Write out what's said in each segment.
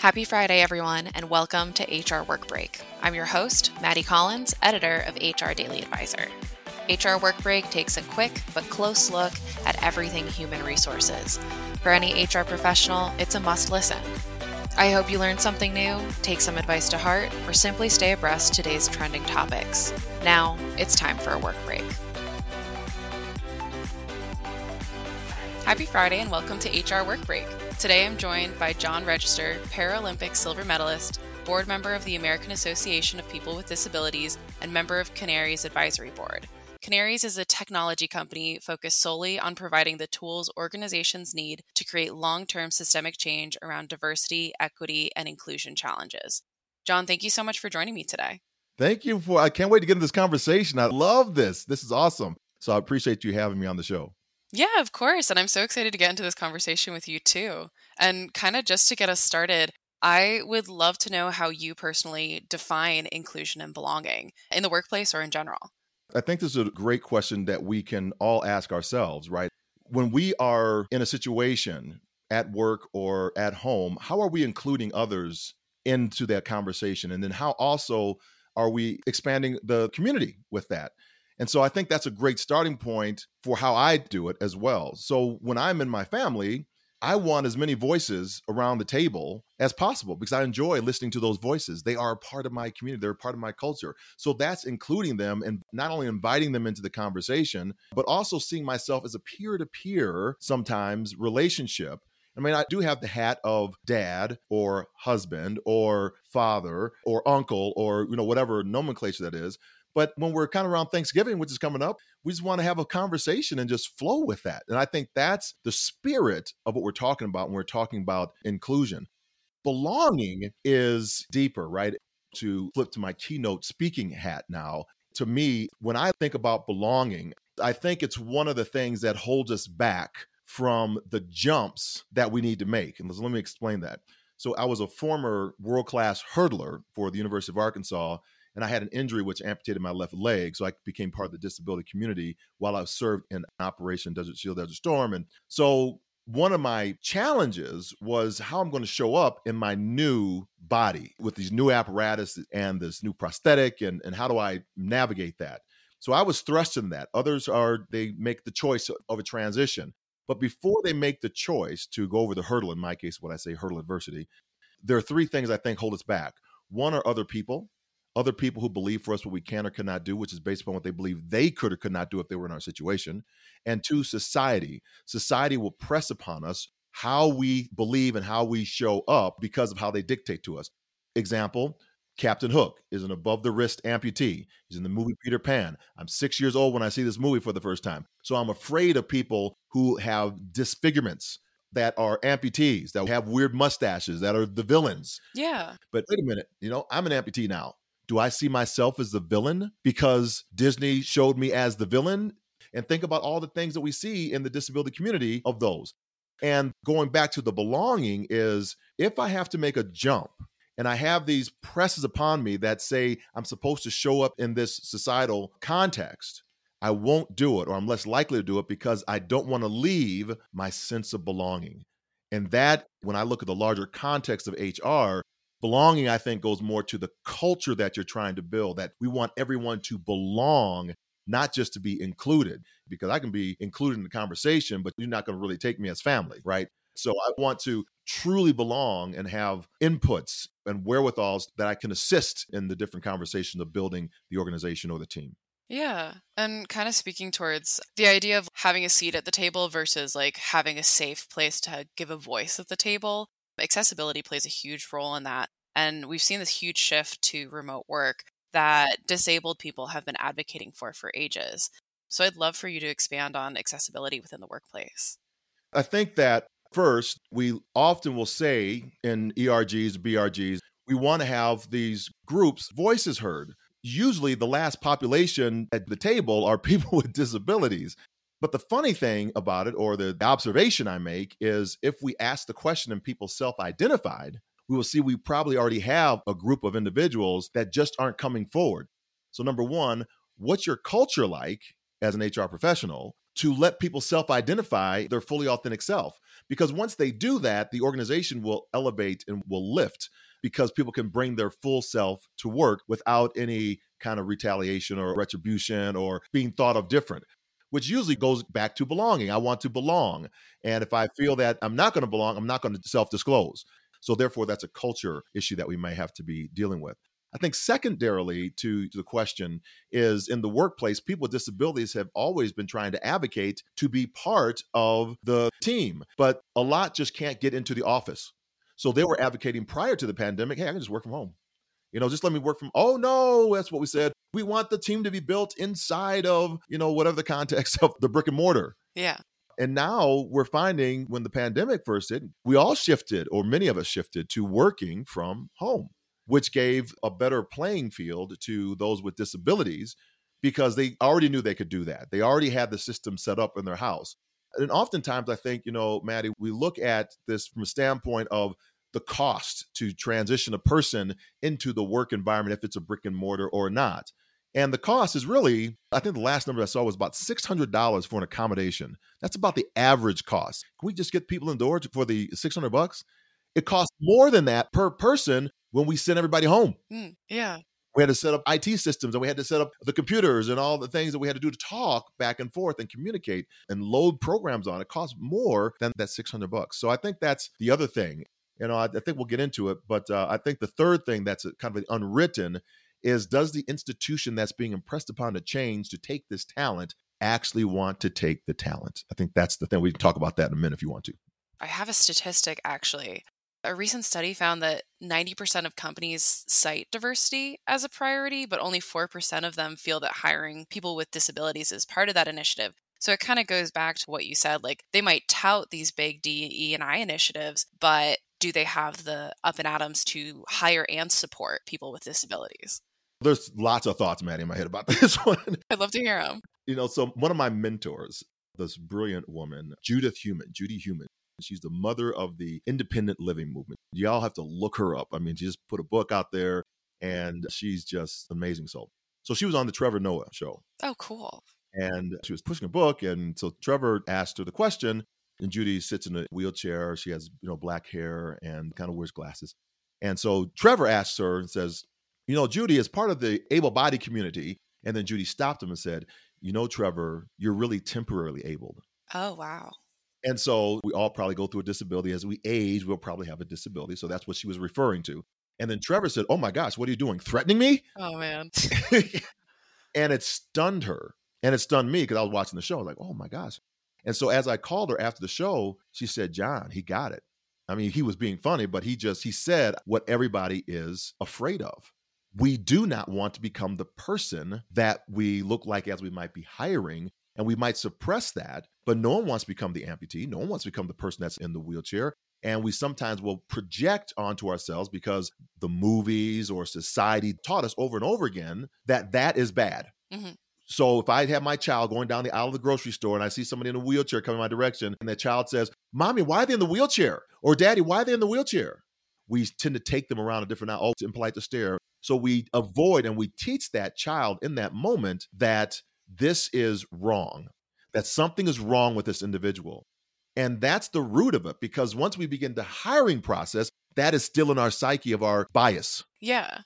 Happy Friday, everyone, and welcome to HR Work Break. I'm your host, Maddie Collins, editor of HR Daily Advisor. HR Work Break takes a quick but close look at everything human resources. For any HR professional, it's a must listen. I hope you learned something new, take some advice to heart, or simply stay abreast today's trending topics. Now, it's time for a work break. Happy Friday and welcome to HR Work Break. Today I'm joined by John Register, Paralympic silver medalist, board member of the American Association of People with Disabilities, and member of Kanarys Advisory Board. Kanarys is a technology company focused solely on providing the tools organizations need to create long term systemic change around diversity, equity, and inclusion challenges. John, thank you so much for joining me today. Thank you for, I can't wait to get into this conversation. I love this. This is awesome. So I appreciate you having me on the show. Yeah, of course. And I'm so excited to get into this conversation with you too. And kind of just to get us started, I would love to know how you personally define inclusion and belonging in the workplace or in general. I think this is a great question that we can all ask ourselves, right? When we are in a situation at work or at home, how are we including others into that conversation? And then how also are we expanding the community with that? And so I think that's a great starting point for how I do it as well. So when I'm in my family, I want as many voices around the table as possible because I enjoy listening to those voices. They are a part of my community, they're a part of my culture. So that's including them and not only inviting them into the conversation, but also seeing myself as a peer to peer, sometimes relationship. I mean, I do have the hat of dad or husband or father or uncle or, you know, whatever nomenclature that is. But when we're kind of around Thanksgiving, which is coming up, we just want to have a conversation and just flow with that. And I think that's the spirit of what we're talking about when we're talking about inclusion. Belonging is deeper, right? To flip to my keynote speaking hat now, to me, when I think about belonging, I think it's one of the things that holds us back from the jumps that we need to make. And let me explain that. So, I was a former world class hurdler for the University of Arkansas and I had an injury which amputated my left leg. So I became part of the disability community while I served in Operation Desert Shield, Desert Storm. And so one of my challenges was how I'm going to show up in my new body with these new apparatus and this new prosthetic, and, and how do I navigate that? So I was thrust in that. Others are, they make the choice of a transition. But before they make the choice to go over the hurdle, in my case, what I say hurdle adversity, there are three things I think hold us back. One are other people, other people who believe for us what we can or cannot do, which is based upon what they believe they could or could not do if they were in our situation. And two, society. Society will press upon us how we believe and how we show up because of how they dictate to us. Example, Captain Hook is an above the wrist amputee. He's in the movie Peter Pan. I'm six years old when I see this movie for the first time. So I'm afraid of people who have disfigurements that are amputees, that have weird mustaches, that are the villains. Yeah. But wait a minute, you know, I'm an amputee now do I see myself as the villain because Disney showed me as the villain? And think about all the things that we see in the disability community of those. And going back to the belonging is if I have to make a jump and I have these presses upon me that say I'm supposed to show up in this societal context, I won't do it or I'm less likely to do it because I don't want to leave my sense of belonging. And that, when I look at the larger context of HR, belonging i think goes more to the culture that you're trying to build that we want everyone to belong not just to be included because i can be included in the conversation but you're not going to really take me as family right so i want to truly belong and have inputs and wherewithals that i can assist in the different conversations of building the organization or the team yeah. And kind of speaking towards the idea of having a seat at the table versus like having a safe place to give a voice at the table accessibility plays a huge role in that. And we've seen this huge shift to remote work that disabled people have been advocating for for ages. So I'd love for you to expand on accessibility within the workplace. I think that first, we often will say in ERGs, BRGs, we want to have these groups' voices heard. Usually, the last population at the table are people with disabilities. But the funny thing about it, or the observation I make, is if we ask the question and people self identified, we will see we probably already have a group of individuals that just aren't coming forward. So, number one, what's your culture like as an HR professional to let people self identify their fully authentic self? Because once they do that, the organization will elevate and will lift because people can bring their full self to work without any kind of retaliation or retribution or being thought of different which usually goes back to belonging. I want to belong. And if I feel that I'm not going to belong, I'm not going to self disclose. So, therefore, that's a culture issue that we may have to be dealing with. I think secondarily to, to, the question is in the workplace, people with disabilities have always been trying to advocate to be part of the team, but a lot just can't get into the office. So they were advocating prior to the pandemic, hey, I can just work from home. You know, just let me work from. Oh no, that's what we said. We want the team to be built inside of, you know, whatever the context of the brick and mortar. Yeah. And now we're finding when the pandemic first hit, we all shifted, or many of us shifted to working from home, which gave a better playing field to those with disabilities because they already knew they could do that. They already had the system set up in their house. And oftentimes, I think, you know, Maddie, we look at this from a standpoint of the cost to transition a person into the work environment if it's a brick and mortar or not. And the cost is really, I think the last number I saw was about $600 for an accommodation. That's about the average cost. Can we just get people in the door for the 600 bucks? It costs more than that per person when we send everybody home. Mm, yeah. We had to set up IT systems and we had to set up the computers and all the things that we had to do to talk back and forth and communicate and load programs on. It costs more than that 600 bucks. So I think that's the other thing you know, I, I think we'll get into it. But uh, I think the third thing that's kind of unwritten is does the institution that's being impressed upon to change to take this talent actually want to take the talent? I think that's the thing. We can talk about that in a minute if you want to. I have a statistic actually. A recent study found that 90% of companies cite diversity as a priority, but only 4% of them feel that hiring people with disabilities is part of that initiative. So it kind of goes back to what you said like they might tout these big DE and I initiatives, but do they have the up and atoms to hire and support people with disabilities? There's lots of thoughts, Maddie, in my head about this one. I'd love to hear them. You know, so one of my mentors, this brilliant woman, Judith Heumann, Judy Heumann, she's the mother of the independent living movement. Y'all have to look her up. I mean, she just put a book out there and she's just amazing soul. So she was on the Trevor Noah show. Oh, cool. And she was pushing a book. And so Trevor asked her the question and Judy sits in a wheelchair. She has, you know, black hair and kind of wears glasses. And so Trevor asks her and says, You know, Judy, is part of the able bodied community, and then Judy stopped him and said, You know, Trevor, you're really temporarily abled. Oh, wow. And so we all probably go through a disability. As we age, we'll probably have a disability. So that's what she was referring to. And then Trevor said, Oh my gosh, what are you doing? Threatening me? Oh, man. and it stunned her. And it stunned me because I was watching the show. I was like, Oh my gosh. And so as I called her after the show, she said, John, he got it. I mean, he was being funny, but he just, he said what everybody is afraid of. We do not want to become the person that we look like as we might be hiring, and we might suppress that, but no one wants to become the amputee. No one wants to become the person that's in the wheelchair. And we sometimes will project onto ourselves because the movies or society taught us over and over again that that is bad. Mm-hmm. So if I have my child going down the aisle of the grocery store and I see somebody in a wheelchair coming my direction, and that child says, Mommy, why are they in the wheelchair? Or Daddy, why are they in the wheelchair? We tend to take them around a different aisle, oh, impolite to stare. So we avoid and we teach that child in that moment that this is wrong, that something is wrong with this individual. And that's the root of it because once we begin the hiring process, that is still in our psyche of our bias. Yeah.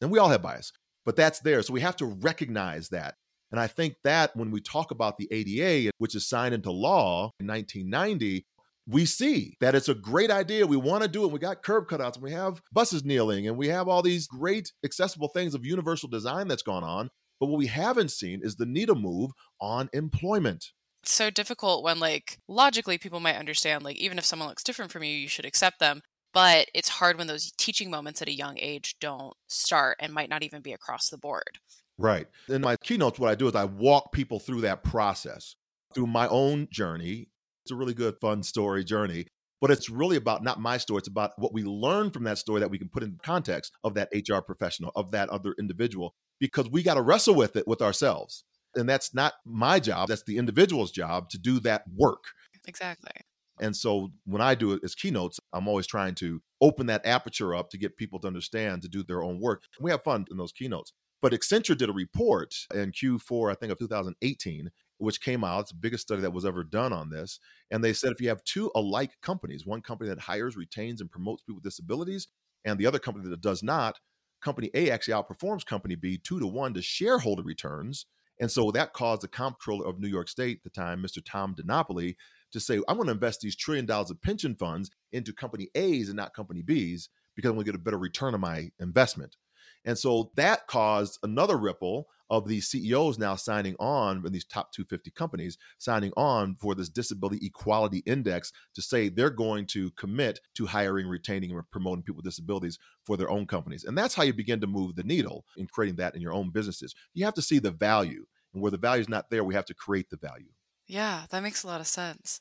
And we all have bias, but that's there. So we have to recognize that and I think that when we talk about the ADA, which is signed into law in 1990, we see that it's a great idea. We want to do it. We got curb cutouts and we have buses kneeling and we have all these great accessible things of universal design that's gone on. But what we haven't seen is the needle move on employment. So difficult when, like, logically people might understand, like, even if someone looks different from you, you should accept them. But it's hard when those teaching moments at a young age don't start and might not even be across the board. Right. In my keynotes, what I do is I walk people through that process through my own journey. It's a really good, fun story journey, but it's really about not my story. It's about what we learn from that story that we can put in context of that HR professional, of that other individual, because we got to wrestle with it with ourselves. And that's not my job, that's the individual's job to do that work. Exactly. And so when I do it as keynotes, I'm always trying to open that aperture up to get people to understand to do their own work. We have fun in those keynotes. But Accenture did a report in Q4, I think, of 2018, which came out. It's the biggest study that was ever done on this. And they said if you have two alike companies, one company that hires, retains, and promotes people with disabilities, and the other company that does not, company A actually outperforms company B two to one to shareholder returns. And so that caused the comptroller of New York State at the time, Mr. Tom DiNapoli, to say, I'm going to invest these trillion dollars of pension funds into company A's and not company B's because I'm going to get a better return on my investment. And so that caused another ripple of these CEOs now signing on in these top 250 companies, signing on for this disability equality index to say they're going to commit to hiring, retaining, and promoting people with disabilities for their own companies. And that's how you begin to move the needle in creating that in your own businesses. You have to see the value. And where the value is not there, we have to create the value. Yeah, that makes a lot of sense.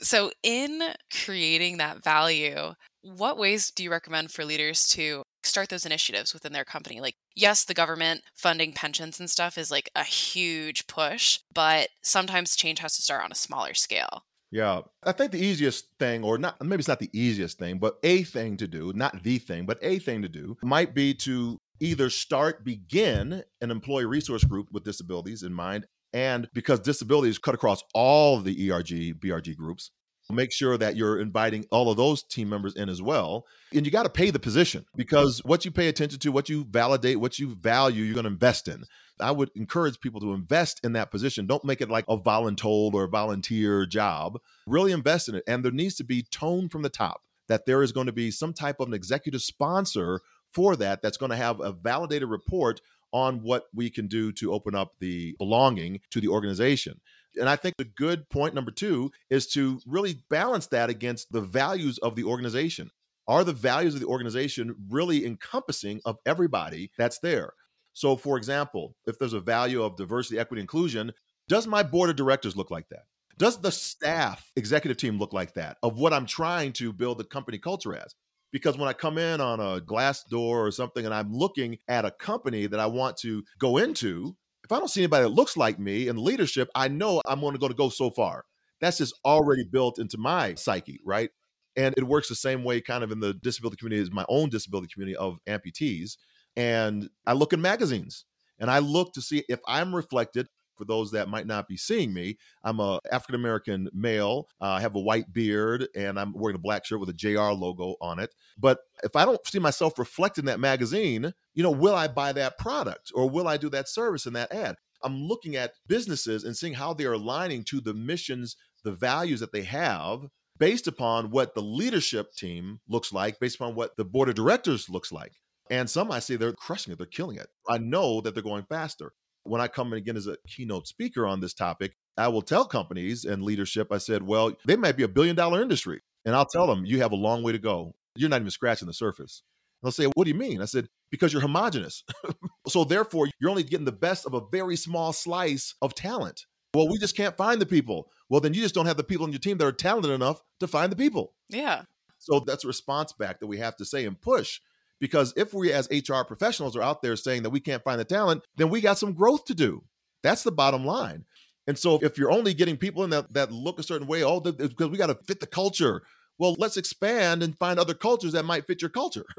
So, in creating that value, what ways do you recommend for leaders to start those initiatives within their company? Like, yes, the government funding pensions and stuff is like a huge push, but sometimes change has to start on a smaller scale. Yeah. I think the easiest thing, or not, maybe it's not the easiest thing, but a thing to do, not the thing, but a thing to do might be to either start, begin an employee resource group with disabilities in mind and because disabilities cut across all the ERG, BRG groups, make sure that you're inviting all of those team members in as well. And you got to pay the position because what you pay attention to, what you validate, what you value, you're going to invest in. I would encourage people to invest in that position. Don't make it like a voluntold or a volunteer job. Really invest in it. And there needs to be tone from the top that there is going to be some type of an executive sponsor for that that's going to have a validated report on what we can do to open up the belonging to the organization. And I think the good point number two is to really balance that against the values of the organization. Are the values of the organization really encompassing of everybody that's there? So, for example, if there's a value of diversity, equity, inclusion, does my board of directors look like that? Does the staff executive team look like that of what I'm trying to build the company culture as? because when I come in on a Glassdoor or something and I'm looking at a company that I want to go into, if I don't see anybody that looks like me in leadership, I know I'm going to go so far. That's just already built into my psyche, right? And it works the same way kind of in the disability community as my own disability community of amputees. And I look in magazines and I look to see if I'm reflected for those that might not be seeing me, I'm a African American male. Uh, I have a white beard, and I'm wearing a black shirt with a JR logo on it. But if I don't see myself reflected in that magazine, you know, will I buy that product or will I do that service in that ad? I'm looking at businesses and seeing how they're aligning to the missions, the values that they have based upon what the leadership team looks like, based upon what the board of directors looks like. And some I see they're crushing it, they're killing it. I know that they're going faster when I come in again as a keynote speaker on this topic, I will tell companies and leadership, I said, well, they might be a billion dollar industry. And I'll tell them, you have a long way to go. You're not even scratching the surface. And they'll say, what do you mean? I said, because you're homogenous. so therefore, you're only getting the best of a very small slice of talent. Well, we just can't find the people. Well, then you just don't have the people in your team that are talented enough to find the people. Yeah. So that's a response back that we have to say and push because if we as HR professionals are out there saying that we can't find the talent, then we got some growth to do. That's the bottom line. And so if you're only getting people in that, that look a certain way, oh, because we got to fit the culture. Well, let's expand and find other cultures that might fit your culture.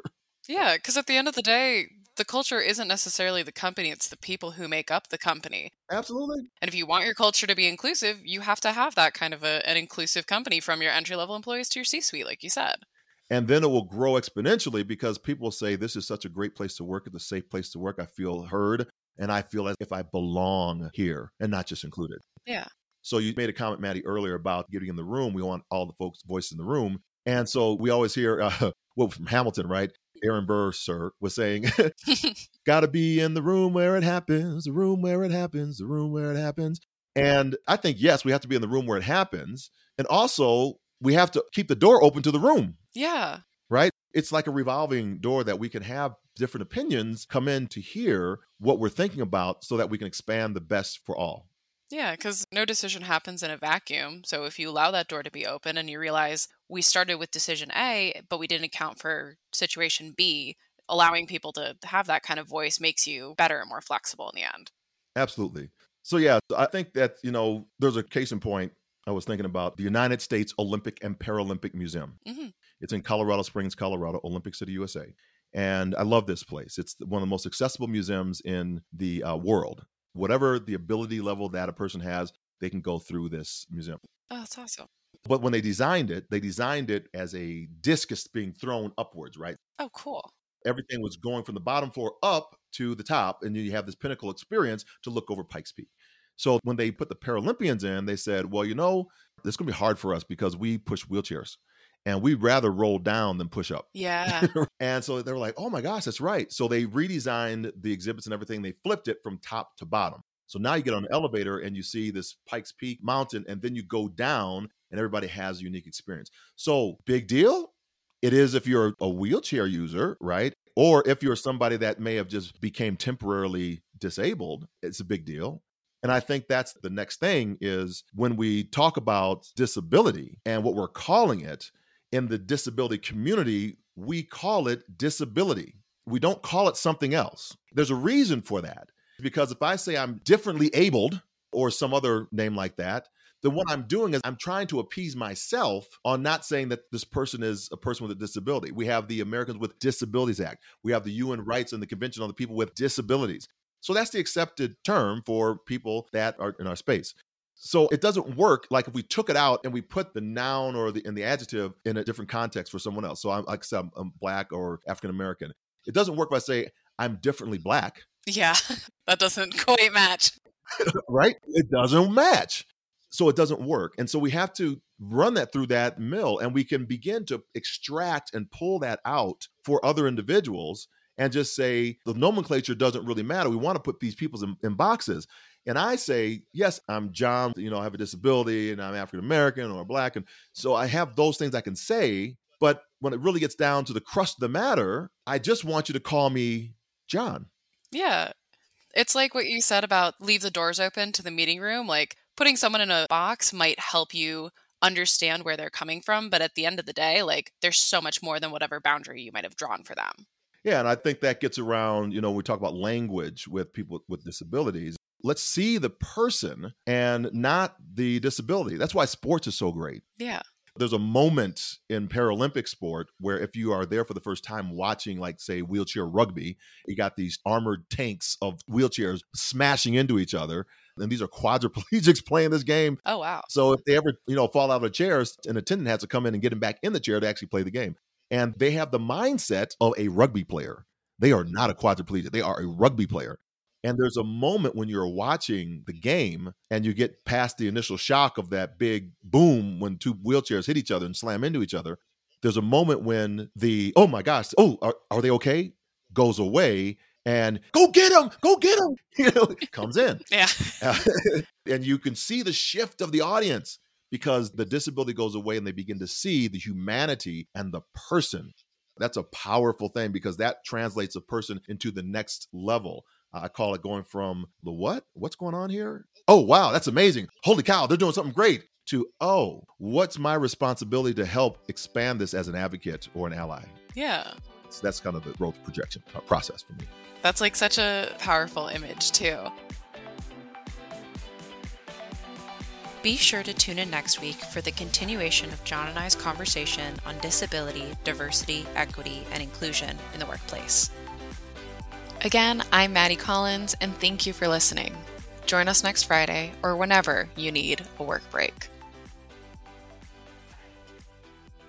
Yeah, because at the end of the day, the culture isn't necessarily the company, it's the people who make up the company. Absolutely. And if you want your culture to be inclusive, you have to have that kind of a, an inclusive company from your entry level employees to your C suite, like you said and then it will grow exponentially because people say this is such a great place to work. It's a safe place to work. I feel heard and i feel as if i belong here and not just included. Yeah. So you made a comment maddie earlier about getting in the room. We want all the folks voices in the room. And so we always hear uh, well from hamilton right? Aaron burr sir was saying gotta be in the room where it happens the room where it happens the room where it happens. And i think yes we have to be in the room where it happens. And also we have to keep the door open to the room. Yeah. Right? It's like a revolving door that we can have different opinions come in to hear what we're thinking about so that we can expand the best for all. Yeah, because no decision happens in a vacuum. So if you allow that door to be open and you realize we started with decision A, but we didn't account for situation B, allowing people to have that kind of voice makes you better and more flexible in the end. Absolutely. So, yeah, I think that, you know, there's a case in point I was thinking about the United States Olympic and Paralympic Museum. Mm-hmm. It's in Colorado Springs, Colorado, Olympic City, USA. And I love this place. It's one of the most accessible museums in the uh, world. Whatever the ability level that a person has, they can go through this museum. Oh, that's awesome. But when they designed it, they designed it as a discus being thrown upwards, right? Oh, cool. Everything was going from the bottom floor up to the top, and then you have this pinnacle experience to look over Pikes Peak. So when they put the Paralympians in, they said, well, you know, it's going to be hard for us because we push wheelchairs and we'd rather roll down than push up. Yeah. and so they were like, oh my gosh, that's right. So they redesigned the exhibits and everything. They flipped it from top to bottom. So now you get on an elevator and you see this Pikes Peak mountain, and then you go down and everybody has a unique experience. So, big deal. It is if you're a wheelchair user, right? Or if you're somebody that may have just became temporarily disabled, it's a big deal. And I think that's the next thing is when we talk about disability and what we're calling it in the disability community, we call it disability. We don't call it something else. There's a reason for that. Because if I say I'm differently abled or some other name like that, then what I'm doing is I'm trying to appease myself on not saying that this person is a person with a disability. We have the Americans with Disabilities Act. We have the UN rights and the Convention on the People with Disabilities. So that's the accepted term for people that are in our space. So it doesn't work like if we took it out and we put the noun or the in the adjective in a different context for someone else. So I'm like I said, I'm, I'm black or African American. It doesn't work if I say I'm differently black. Yeah, that doesn't quite match. right? It doesn't match. So it doesn't work. And so we have to run that through that mill and we can begin to extract and pull that out for other individuals and just say the nomenclature doesn't really matter. We want to put these people in, in boxes. And I say, yes, I'm John, you know, I have a disability and I'm African American or black. And so I have those things I can say. But when it really gets down to the crust of the matter, I just want you to call me John. Yeah. It's like what you said about leave the doors open to the meeting room. Like putting someone in a box might help you understand where they're coming from. But at the end of the day, like there's so much more than whatever boundary you might have drawn for them. Yeah, and I think that gets around, you know, we talk about language with people with disabilities. Let's see the person and not the disability. That's why sports is so great. Yeah. There's a moment in Paralympic sport where if you are there for the first time watching, like, say, wheelchair rugby, you got these armored tanks of wheelchairs smashing into each other. And these are quadriplegics playing this game. Oh, wow. So if they ever, you know, fall out of a chair, an attendant has to come in and get them back in the chair to actually play the game and they have the mindset of a rugby player. They are not a quadriplegic, they are a rugby player. And there's a moment when you're watching the game and you get past the initial shock of that big boom when two wheelchairs hit each other and slam into each other. There's a moment when the, oh my gosh, oh, are, are they okay? goes away and go get him, go get him, you know, comes in. Yeah. and you can see the shift of the audience because the disability goes away and they begin to see the humanity and the person. That's a powerful thing because that translates a person into the next level. I call it going from the what? What's going on here? Oh, wow, that's amazing. Holy cow, they're doing something great. To, oh, what's my responsibility to help expand this as an advocate or an ally? Yeah. So that's kind of the growth projection uh, process for me. That's like such a powerful image, too. Be sure to tune in next week for the continuation of John and I's conversation on disability, diversity, equity, and inclusion in the workplace. Again, I'm Maddie Collins, and thank you for listening. Join us next Friday or whenever you need a work break.